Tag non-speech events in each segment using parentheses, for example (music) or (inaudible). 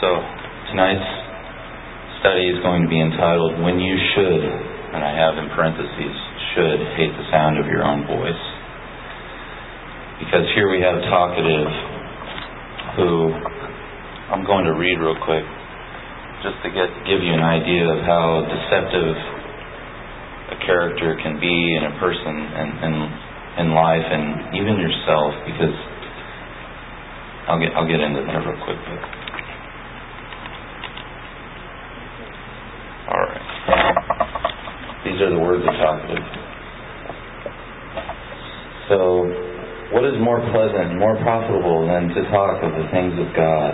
So tonight's study is going to be entitled When You Should, and I have in parentheses, should hate the sound of your own voice. Because here we have talkative who I'm going to read real quick just to get give you an idea of how deceptive a character can be in a person and, and in life and even yourself because I'll get I'll get into that real quick. But All right. These are the words of talkative. So, what is more pleasant, more profitable than to talk of the things of God?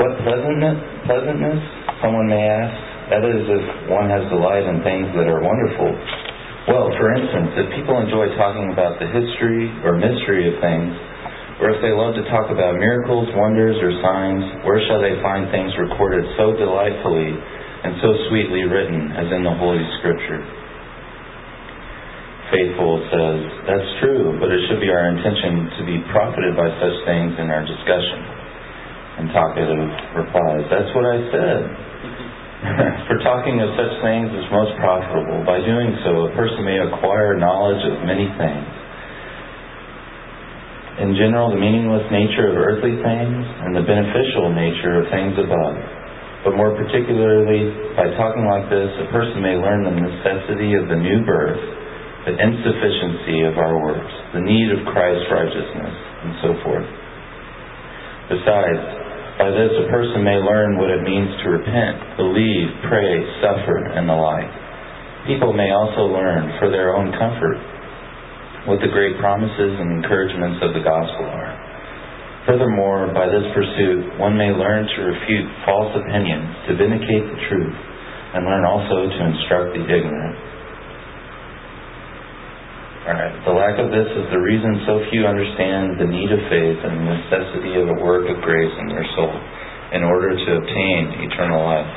What pleasantness, pleasantness, someone may ask? That is, if one has delight in things that are wonderful. Well, for instance, if people enjoy talking about the history or mystery of things, or if they love to talk about miracles, wonders, or signs, where shall they find things recorded so delightfully and so sweetly written as in the Holy Scripture. Faithful says, That's true, but it should be our intention to be profited by such things in our discussion. And talkative replies, That's what I said. (laughs) For talking of such things is most profitable. By doing so, a person may acquire knowledge of many things. In general, the meaningless nature of earthly things and the beneficial nature of things above but more particularly, by talking like this, a person may learn the necessity of the new birth, the insufficiency of our works, the need of Christ's righteousness, and so forth. Besides, by this a person may learn what it means to repent, believe, pray, suffer, and the like. People may also learn, for their own comfort, what the great promises and encouragements of the gospel are. Furthermore, by this pursuit, one may learn to refute false opinions, to vindicate the truth, and learn also to instruct the ignorant. Alright, the lack of this is the reason so few understand the need of faith and the necessity of a work of grace in their soul in order to obtain eternal life.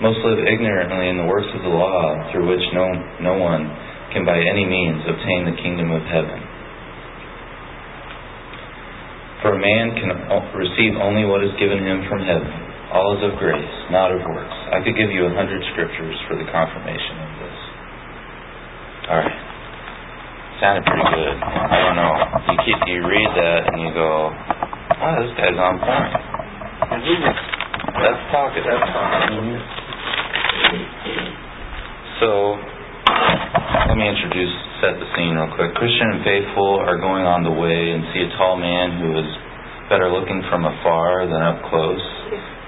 Most live ignorantly in the works of the law, through which no, no one can by any means obtain the kingdom of heaven. For a man can receive only what is given him from heaven. All is of grace, not of works. I could give you a hundred scriptures for the confirmation of this. All right. Sounded pretty good. I don't know. You keep you read that and you go, "Oh, this guy's on point." That's talking. That's talking. So, let me introduce, set the scene real quick. Christian and faithful are going on the way and see a tall man who is better looking from afar than up close.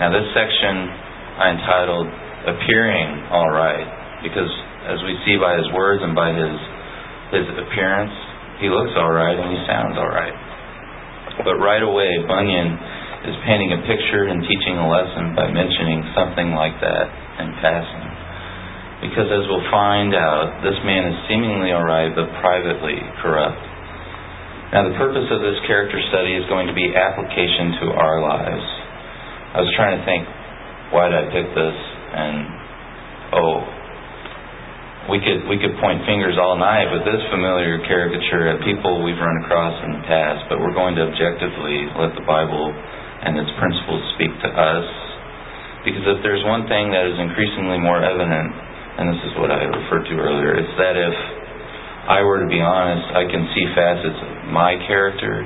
Now, this section I entitled Appearing All Right because as we see by his words and by his his appearance, he looks all right and he sounds all right. But right away, Bunyan is painting a picture and teaching a lesson by mentioning something like that in passing. Because as we'll find out, this man is seemingly alright but privately corrupt. Now, the purpose of this character study is going to be application to our lives. I was trying to think, why did I pick this? And, oh, we could we could point fingers all night with this familiar caricature at people we've run across in the past, but we're going to objectively let the Bible and its principles speak to us. Because if there's one thing that is increasingly more evident and this is what I referred to earlier, it's that if I were to be honest, I can see facets of my character,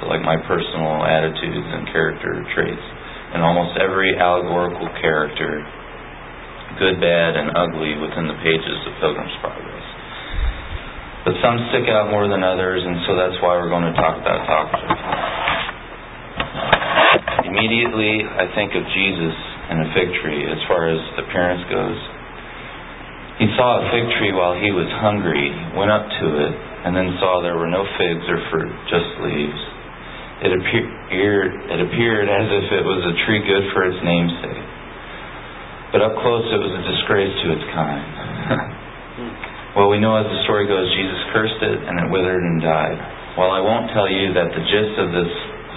so like my personal attitudes and character traits, in almost every allegorical character, good, bad, and ugly within the pages of Pilgrim's Progress. But some stick out more than others, and so that's why we're going to talk about talkative. Immediately, I think of Jesus and a fig tree as far as appearance goes. He saw a fig tree while he was hungry, went up to it, and then saw there were no figs or fruit, just leaves. It appeared, it appeared as if it was a tree good for its namesake. But up close it was a disgrace to its kind. (laughs) well, we know as the story goes, Jesus cursed it, and it withered and died. Well, I won't tell you that the gist of this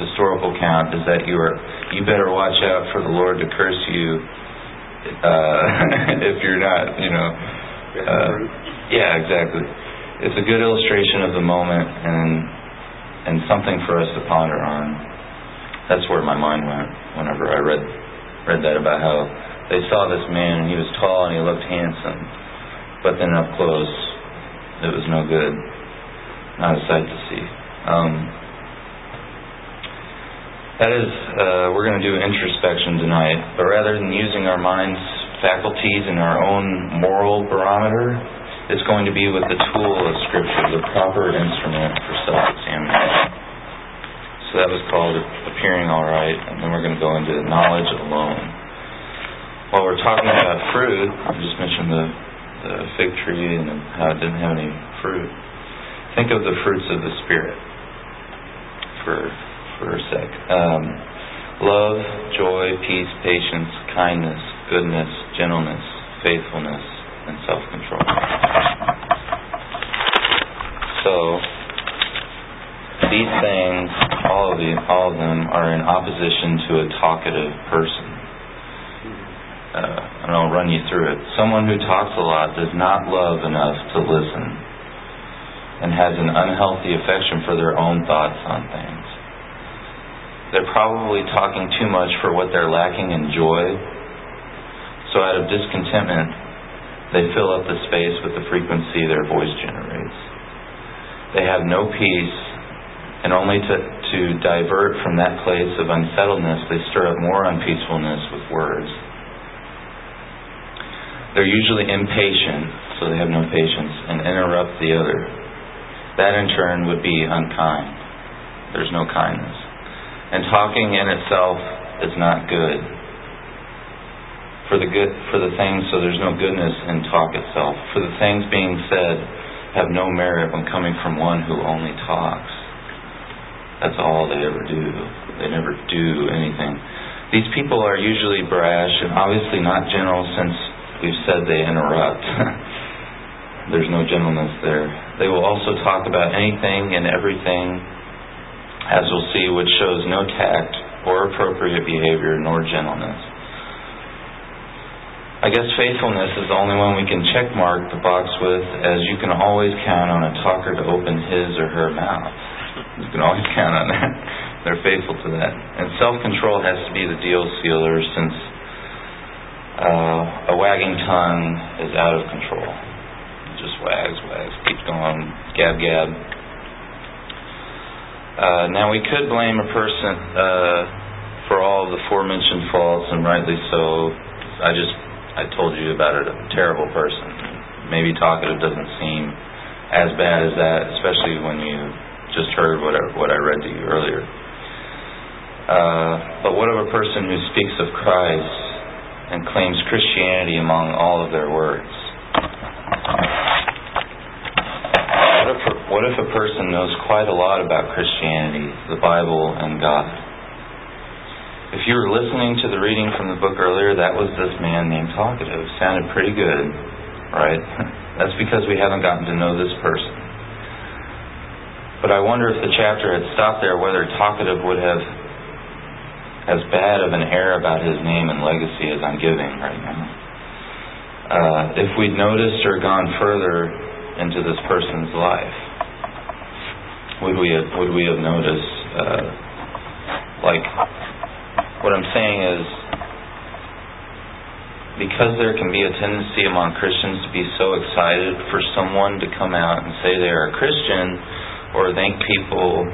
historical account is that you are you better watch out for the Lord to curse you uh, (laughs) if you're not, you know. Uh, yeah, exactly. It's a good illustration of the moment and and something for us to ponder on. that's where my mind went whenever I read read that about how they saw this man and he was tall and he looked handsome, but then up close it was no good, not a sight to see. Um, that is, uh, we're going to do introspection tonight, but rather than using our mind's faculties and our own moral barometer, it's going to be with the tool of Scripture, the proper instrument for self-examination. So that was called appearing all right, and then we're going to go into knowledge alone. While we're talking about fruit, I just mentioned the, the fig tree and how it didn't have any fruit. Think of the fruits of the Spirit for for a sec. Um, love, joy, peace, patience, kindness, goodness, gentleness, faithfulness, and self-control. So these things, all of the, all of them, are in opposition to a talkative person. And I'll run you through it. Someone who talks a lot does not love enough to listen, and has an unhealthy affection for their own thoughts on things. They're probably talking too much for what they're lacking in joy. So out of discontentment, they fill up the space with the frequency their voice generates. They have no peace, and only to, to divert from that place of unsettledness, they stir up more unpeacefulness with words. They're usually impatient, so they have no patience, and interrupt the other. That in turn would be unkind. There's no kindness. And talking in itself is not good. For the good for the things so there's no goodness in talk itself. For the things being said have no merit when coming from one who only talks. That's all they ever do. They never do anything. These people are usually brash and obviously not gentle since we've said they interrupt. (laughs) There's no gentleness there. They will also talk about anything and everything, as we'll see, which shows no tact or appropriate behavior nor gentleness. I guess faithfulness is the only one we can check mark the box with, as you can always count on a talker to open his or her mouth. You can always count on that. (laughs) They're faithful to that. And self control has to be the deal sealer since uh, a wagging tongue is out of control. It just wags, wags, keeps going, gab, gab. Uh, now, we could blame a person uh, for all of the aforementioned faults, and rightly so. I just I told you about it, a terrible person. Maybe talkative doesn't seem as bad as that, especially when you just heard what I, what I read to you earlier. Uh, but what of a person who speaks of Christ and claims Christianity among all of their words? What if, what if a person knows quite a lot about Christianity, the Bible, and God? If you were listening to the reading from the book earlier, that was this man named Talkative. Sounded pretty good, right? (laughs) That's because we haven't gotten to know this person. But I wonder if the chapter had stopped there, whether Talkative would have as bad of an air about his name and legacy as I'm giving right now. Uh, if we'd noticed or gone further into this person's life, would we have, would we have noticed, uh, like, what I'm saying is, because there can be a tendency among Christians to be so excited for someone to come out and say they are a Christian, or thank people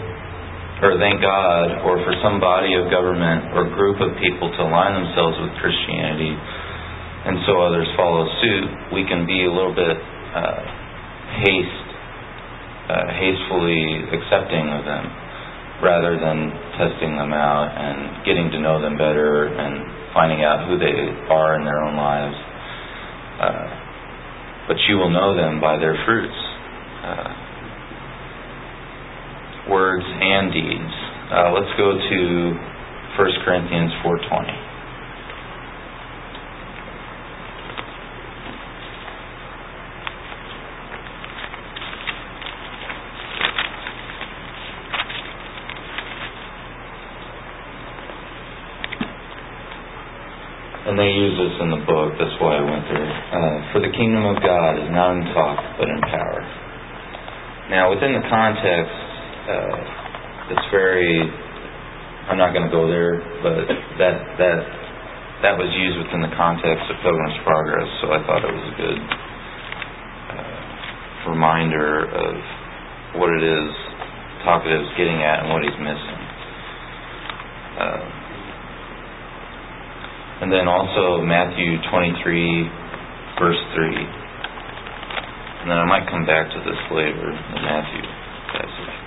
or thank God, or for some body of government or group of people to align themselves with Christianity, and so others follow suit, we can be a little bit uh, haste, uh, hastefully accepting of them, rather than testing them out and getting to know them better and finding out who they are in their own lives. Uh, but you will know them by their fruits. Uh, words and deeds. Uh, let's go to 1 Corinthians 4.20. And they use this in the book, that's why I went there. Uh, For the kingdom of God is not in talk, but in power. Now, within the context, uh, it's very I'm not going to go there, but that that that was used within the context of Pilgrim's Progress, so I thought it was a good uh, reminder of what it is Talkative is getting at and what he's missing. Uh, and then also Matthew 23, verse 3. And then I might come back to this later in Matthew passage.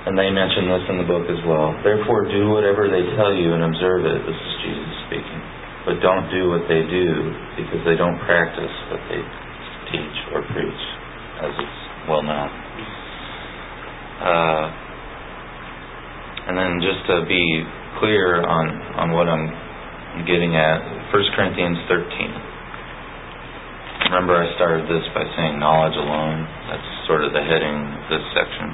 And they mention this in the book as well. Therefore, do whatever they tell you and observe it. This is Jesus speaking. But don't do what they do because they don't practice what they teach or preach, as it's well known. Uh, and then just to be clear on, on what I'm getting at, 1 Corinthians 13. Remember, I started this by saying knowledge alone. That's sort of the heading of this section.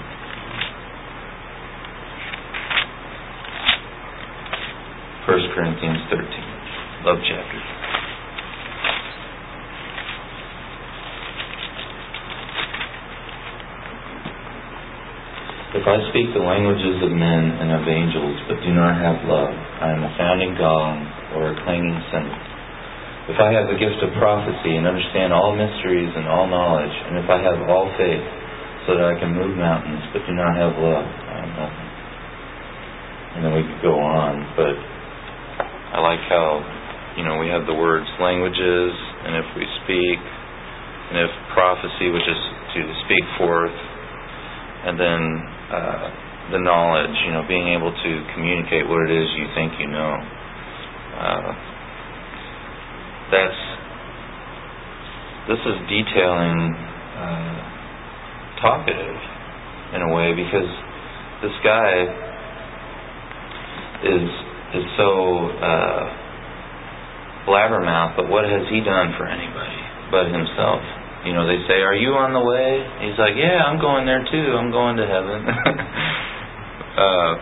1 Corinthians 13. Love chapter. If I speak the languages of men and of angels, but do not have love, I am a sounding gong or a clanging cymbal. If I have the gift of prophecy and understand all mysteries and all knowledge, and if I have all faith so that I can move mountains, but do not have love, I am nothing. And then we could go on, but How, you know, we have the words languages, and if we speak, and if prophecy, which is to speak forth, and then uh, the knowledge, you know, being able to communicate what it is you think you know. Uh, that's this is detailing uh, talkative in a way because this guy is is so uh, blabbermouth, but what has he done for anybody but himself? You know, they say, "Are you on the way?" He's like, "Yeah, I'm going there too. I'm going to heaven." (laughs) uh,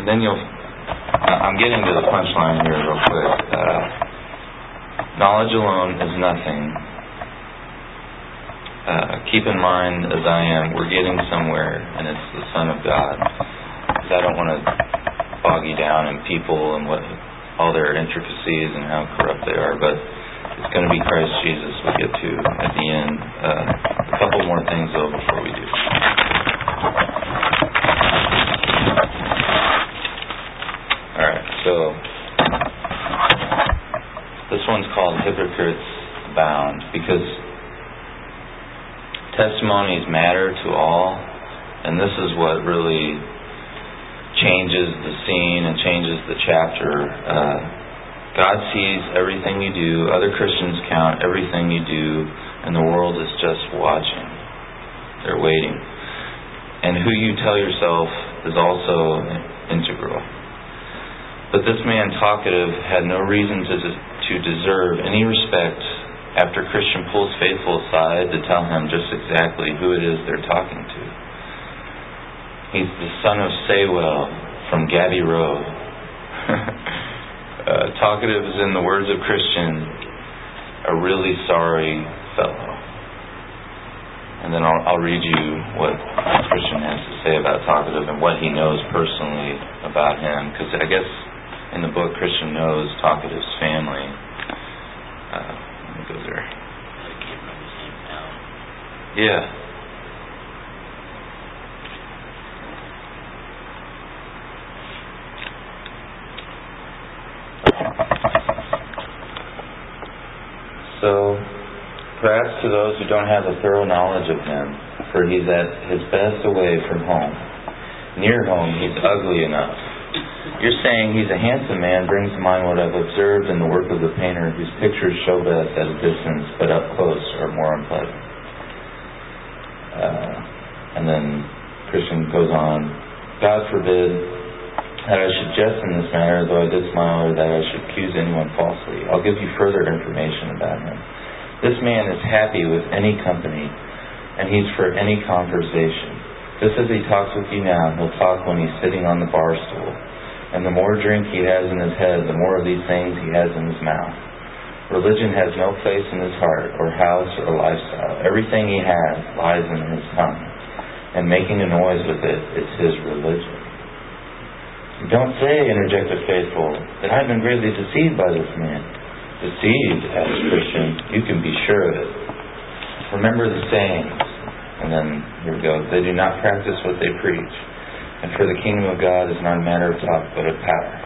and then you'll. I'm getting to the punchline here real quick. Uh, knowledge alone is nothing. Uh, keep in mind, as I am, we're getting somewhere, and it's the Son of God. I don't want to bog you down in people and what all their intricacies and how corrupt they are, but it's going to be Christ Jesus we get to at the end. Uh, a couple more things though before we do. All right, so this one's called Hypocrites Bound because testimonies matter to all, and this is what really changes the scene and changes the chapter. Uh, God sees everything you do, other Christians count everything you do, and the world is just watching. They're waiting. And who you tell yourself is also integral. But this man, talkative, had no reason to, to deserve any respect after Christian pulls Faithful aside to tell him just exactly who it is they're talking to. He's the son of Saywell from Gabby Road. (laughs) uh, talkative is, in the words of Christian, a really sorry fellow. And then I'll, I'll read you what Christian has to say about talkative and what he knows personally about him. Because I guess in the book, Christian knows talkative's family. Uh, let me go there. Yeah. So, perhaps to those who don't have a thorough knowledge of him, for he's at his best away from home. Near home, he's ugly enough. You're saying he's a handsome man brings to mind what I've observed in the work of the painter whose pictures show best at a distance, but up close are more unpleasant. Uh, and then Christian goes on, God forbid that I should jest in this matter, though I did smile, or that I should accuse anyone falsely. I'll give you further information about him. This man is happy with any company, and he's for any conversation. Just as he talks with you now, he'll talk when he's sitting on the bar stool. And the more drink he has in his head, the more of these things he has in his mouth. Religion has no place in his heart or house or lifestyle. Everything he has lies in his tongue, and making a noise with it is his religion. Don't say, interjected Faithful, that I've been greatly deceived by this man. Deceived, asked Christian, you can be sure of it. Remember the sayings. And then, here we go, they do not practice what they preach. And for the kingdom of God is not a matter of talk, but of power.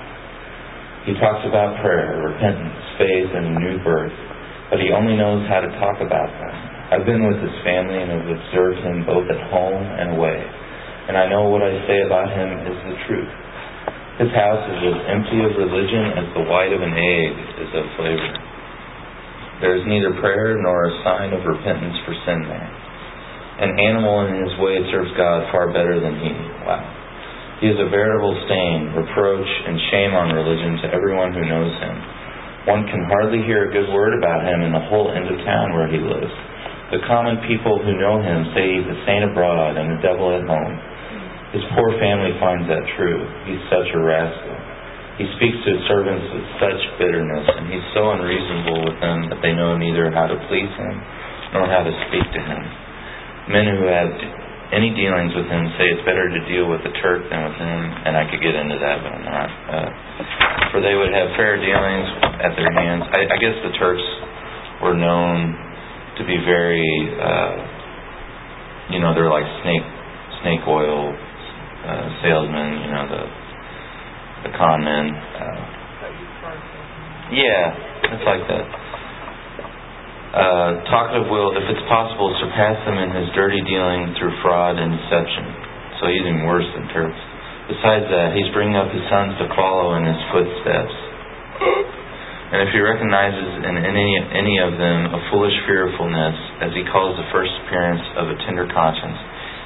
He talks about prayer, repentance, faith, and a new birth, but he only knows how to talk about them. I've been with his family and have observed him both at home and away. And I know what I say about him is the truth. His house is as empty of religion as the white of an egg is of flavor. There is neither prayer nor a sign of repentance for sin there. An animal in his way serves God far better than he. Wow. He is a veritable stain, reproach, and shame on religion to everyone who knows him. One can hardly hear a good word about him in the whole end of town where he lives. The common people who know him say he's a saint abroad and a devil at home. His poor family finds that true. He's such a rascal. He speaks to his servants with such bitterness, and he's so unreasonable with them that they know neither how to please him nor how to speak to him. Men who have any dealings with him say it's better to deal with the Turk than with him, and I could get into that, but I'm not. Uh, for they would have fair dealings at their hands. I, I guess the Turks were known to be very, uh, you know, they're like snake snake oil uh, salesmen, you know, the the con men. Uh, yeah, it's like that. Uh, talkative will, if it's possible, surpass them in his dirty dealing through fraud and deception. So he's even worse than Turks. Besides that, he's bringing up his sons to follow in his footsteps. And if he recognizes in any, any of them a foolish fearfulness, as he calls the first appearance of a tender conscience,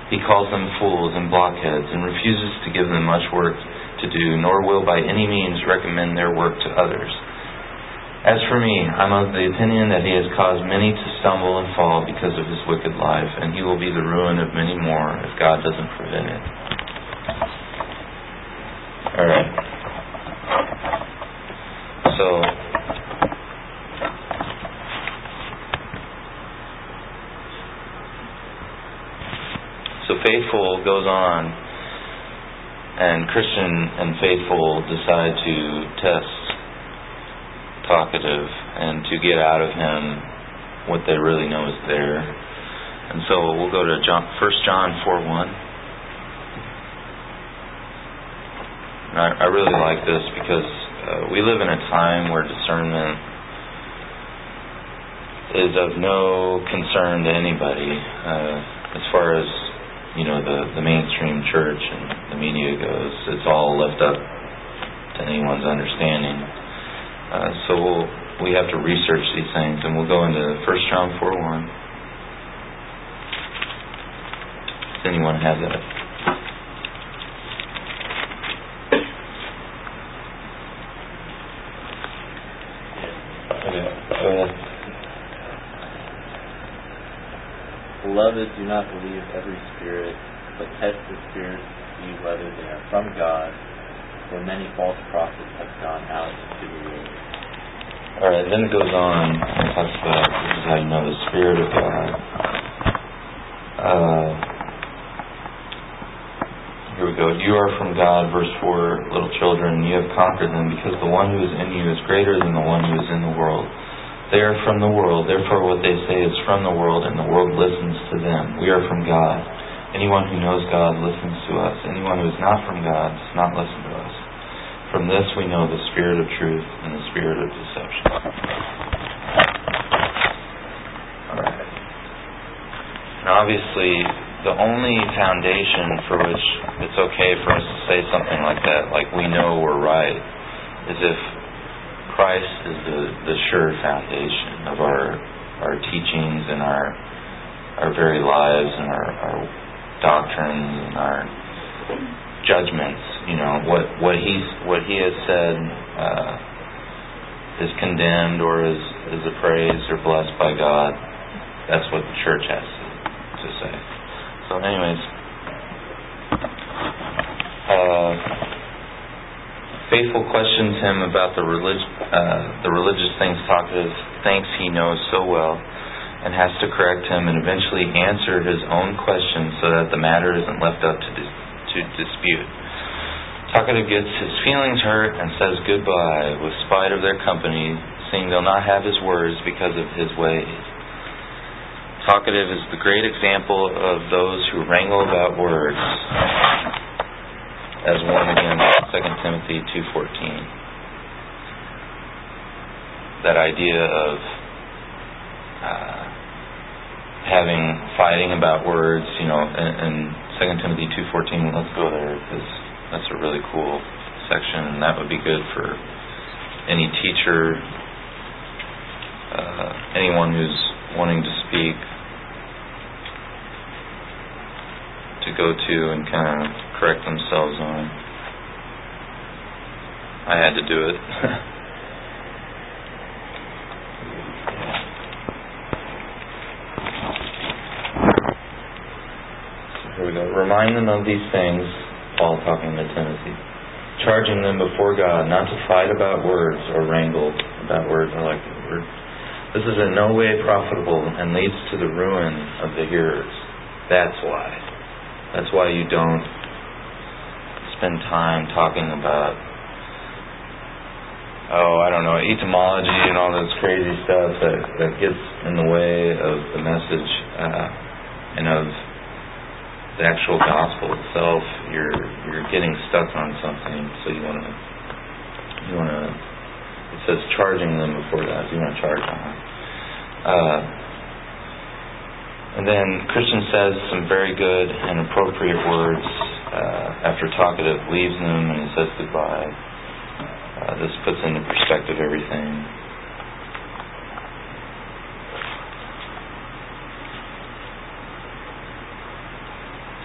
he calls them fools and blockheads and refuses to give them much work to do, nor will by any means recommend their work to others. As for me, I'm of the opinion that he has caused many to stumble and fall because of his wicked life, and he will be the ruin of many more if God doesn't prevent it. All right. So, So Faithful goes on, and Christian and Faithful decide to test Talkative and to get out of him what they really know is there. And so we'll go to John, 1 John 4 1. And I, I really like this because uh, we live in a time where discernment is of no concern to anybody uh, as far as you know the the mainstream church and the media goes. It's all left up to anyone's understanding. Uh, so we'll, we have to research these things, and we'll go into First John four one. Does anyone have that? Okay, go ahead. Beloved, do not believe every spirit, but test the spirits to see whether they are from God, for many false prophets have gone out into the world. All right, then it goes on and talks about this is how you know the Spirit of God. Uh, here we go. You are from God, verse 4, little children, you have conquered them, because the one who is in you is greater than the one who is in the world. They are from the world, therefore what they say is from the world, and the world listens to them. We are from God. Anyone who knows God listens to us. Anyone who is not from God does not listen to us. From this we know the spirit of truth and the spirit of deception. Alright. Now obviously, the only foundation for which it's okay for us to say something like that, like we know we're right, is if Christ is the, the sure foundation of our our teachings and our our very lives and our, our doctrines and our judgments. You know what what he's what he has said uh, is condemned or is is appraised or blessed by God. That's what the church has to, say. So, anyways. Uh, Faithful questions him about the, relig- uh, the religious things Talkative thinks he knows so well and has to correct him and eventually answer his own questions so that the matter isn't left up to, dis- to dispute. Talkative gets his feelings hurt and says goodbye with spite of their company, seeing they'll not have his words because of his ways. Talkative is the great example of those who wrangle about words as one against 2 Timothy 2.14. That idea of uh, having fighting about words, you know, in, in 2 Timothy 2.14, let's go there because that's a really cool section and that would be good for any teacher, uh, anyone who's wanting to speak to go to and kind of correct themselves on. I had to do it. here we go. Remind them of these things, Paul talking to Timothy, charging them before God not to fight about words or wrangle about words. I like that word. This is in no way profitable and leads to the ruin of the hearers. That's why. That's why you don't spend time talking about oh, I don't know, etymology and all this crazy stuff that, that gets in the way of the message uh, and of the actual gospel itself. You're you're getting stuck on something, so you want to you want to. It says charging them before that. You want to charge on. Uh, and then Christian says some very good and appropriate words uh, after Talkative leaves them and he says goodbye. Uh, this puts into perspective everything.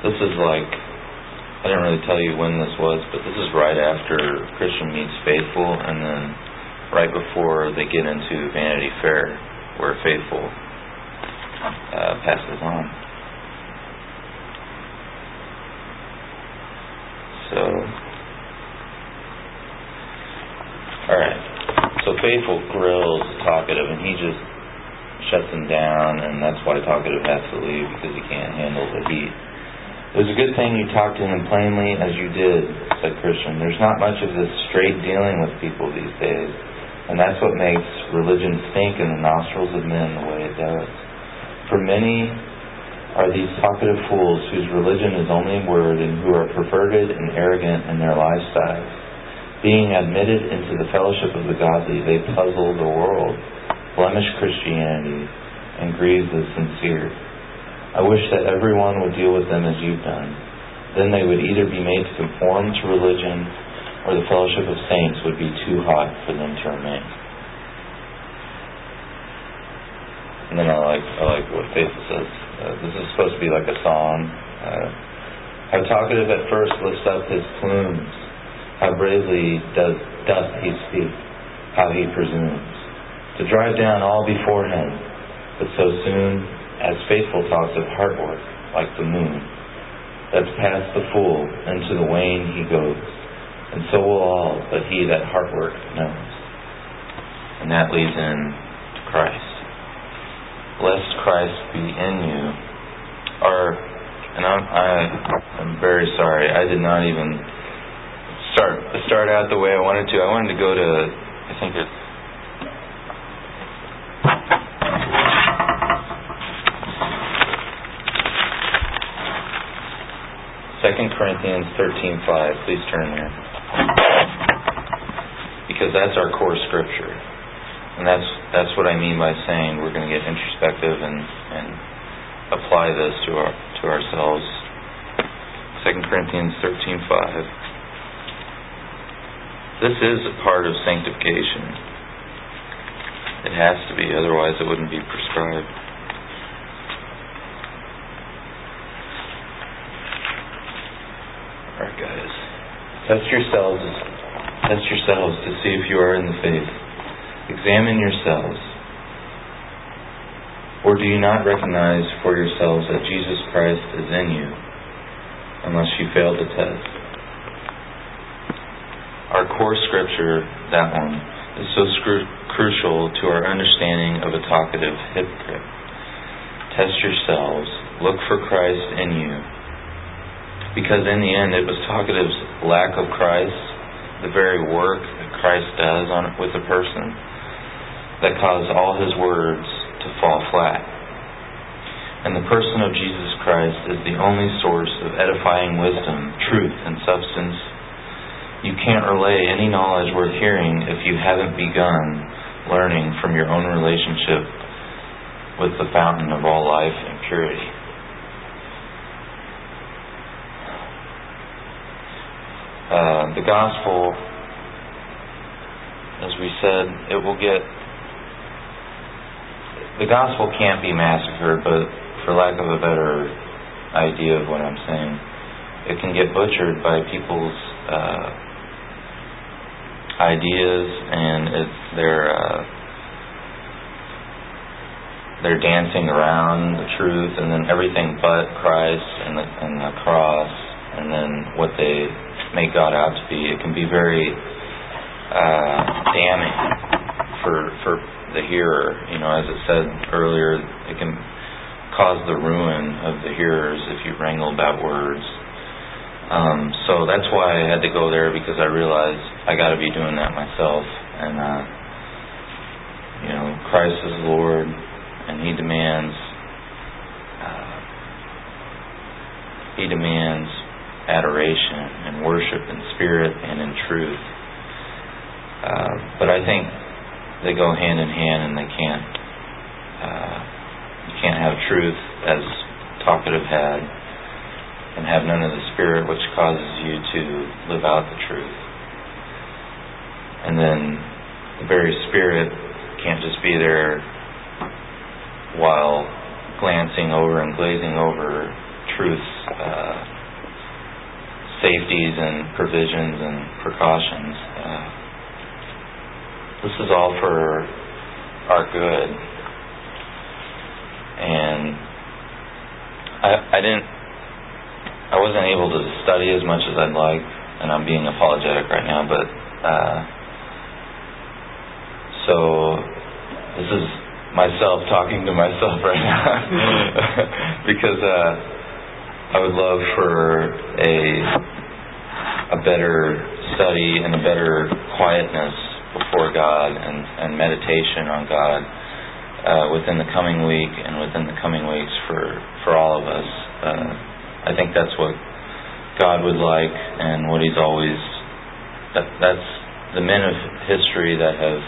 This is like, I didn't really tell you when this was, but this is right after Christian meets Faithful and then right before they get into Vanity Fair where Faithful uh, passes on. So, alright. So Faithful grills Talkative and he just shuts him down and that's why Talkative has to leave because he can't handle the heat. It was a good thing you talked to him plainly as you did, said Christian. There's not much of this straight dealing with people these days, and that's what makes religion stink in the nostrils of men the way it does. For many are these talkative fools whose religion is only a word and who are perverted and arrogant in their lifestyles. Being admitted into the fellowship of the godly, they puzzle the world, blemish Christianity, and grieve the sincere. I wish that everyone would deal with them as you've done. Then they would either be made to conform to religion or the fellowship of saints would be too hot for them to remain. And then I like I like what Faith says. Uh, this is supposed to be like a song. Uh, how talkative at first lifts up his plumes. How bravely does doth he speak. How he presumes to drive down all before him. But so soon as faithful talks of heart work, like the moon, that's past the fool, and to the wane he goes. And so will all, but he that heart work knows. And that leads in to Christ. Lest Christ be in you, or, and I'm, I, I'm very sorry, I did not even start start out the way I wanted to. I wanted to go to, I think it's Second Corinthians 13:5. Please turn there. Because that's our core scripture. And that's that's what I mean by saying we're going to get introspective and, and apply this to our to ourselves. Second Corinthians 13:5. This is a part of sanctification. It has to be, otherwise it wouldn't be prescribed. Alright guys. Test yourselves test yourselves to see if you are in the faith. Examine yourselves. Or do you not recognize for yourselves that Jesus Christ is in you, unless you fail to test? Core scripture, that one, is so scru- crucial to our understanding of a talkative hypocrite. Test yourselves. Look for Christ in you. Because in the end, it was talkative's lack of Christ, the very work that Christ does on with a person, that caused all his words to fall flat. And the person of Jesus Christ is the only source of edifying wisdom, truth, and substance. You can't relay any knowledge worth hearing if you haven't begun learning from your own relationship with the fountain of all life and purity. Uh, the gospel, as we said, it will get. The gospel can't be massacred, but for lack of a better idea of what I'm saying, it can get butchered by people's uh, ideas and it's their uh, they're dancing around the truth and then everything but Christ and the, and the cross and then what they make God out to be, it can be very uh, damning for for the hearer. You know, as it said earlier, it can cause the ruin of the hearers if you wrangle about words. Um, so that's why I had to go there because I realized I got to be doing that myself. And uh, you know, Christ is Lord, and He demands uh, He demands adoration and worship in spirit and in truth. Uh, but I think they go hand in hand, and they can't. Uh, you can't have truth as talkative had, and have none of the spirit, which causes you to live out the truth. And then the very spirit can't just be there while glancing over and glazing over truth's uh, safeties and provisions and precautions. Uh, this is all for our good. And I, I didn't, I wasn't able to study as much as I'd like, and I'm being apologetic right now, but uh, so this is myself talking to myself right now (laughs) because uh, I would love for a a better study and a better quietness before God and, and meditation on God uh, within the coming week and within the coming weeks for, for all of us. Uh, I think that's what God would like and what He's always. That, that's the men of history that have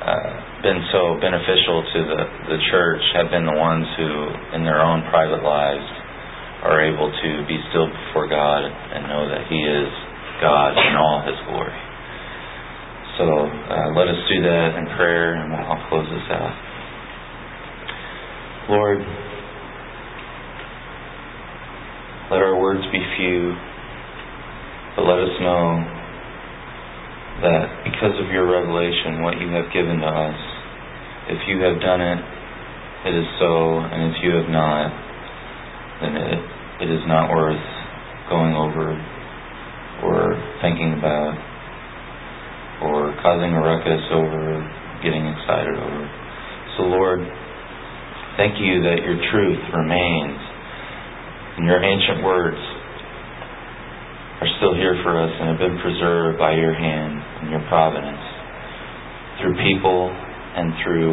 uh, been so beneficial to the, the church have been the ones who, in their own private lives, are able to be still before God and know that He is God in all His glory. So uh, let us do that in prayer and I'll close this out. Lord, let our words be few, but let us know that because of your revelation, what you have given to us, if you have done it, it is so, and if you have not, then it, it is not worth going over or thinking about or causing a ruckus over, getting excited over. So, Lord, thank you that your truth remains and your ancient words are still here for us and have been preserved by your hand and your providence through people and through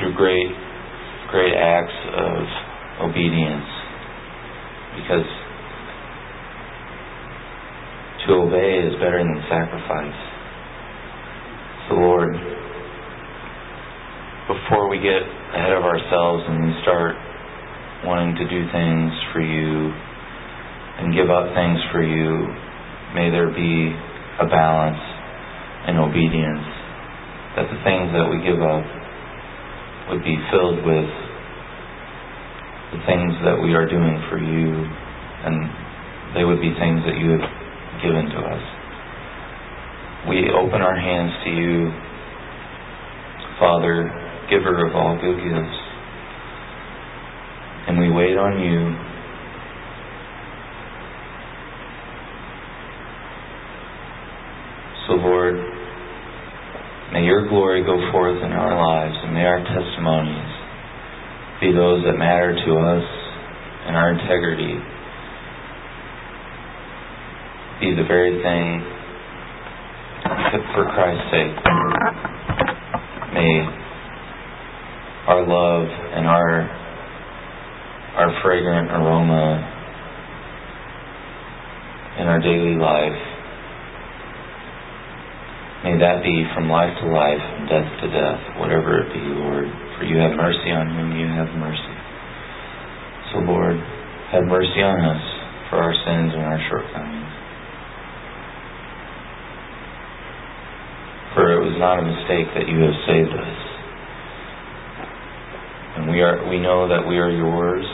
through great great acts of obedience because to obey is better than sacrifice. So, Lord, before we get ahead of ourselves and we start wanting to do things for you and give up things for you, may there be a balance and obedience that the things that we give up would be filled with the things that we are doing for you and they would be things that you have given to us. We open our hands to you, Father, giver of all good gifts. And we wait on you. So, Lord, may your glory go forth in our lives, and may our testimonies be those that matter to us and our integrity be the very thing for Christ's sake may our love and our our fragrant aroma in our daily life may that be from life to life and death to death, whatever it be, Lord. For you have mercy on whom you have mercy. So, Lord, have mercy on us for our sins and our shortcomings. For it was not a mistake that you have saved us. And we are we know that we are yours.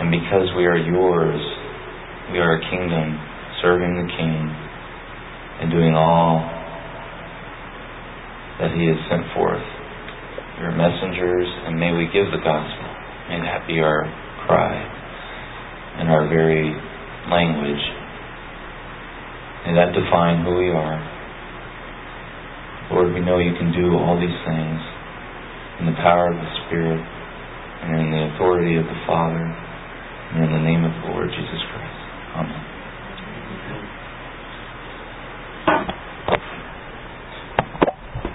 And because we are yours, we are a kingdom serving the King and doing all that He has sent forth. We are messengers, and may we give the gospel. May that be our cry and our very language. May that define who we are. Lord, we know you can do all these things in the power of the Spirit, and in the authority of the Father, and in the name of the Lord Jesus Christ. Amen.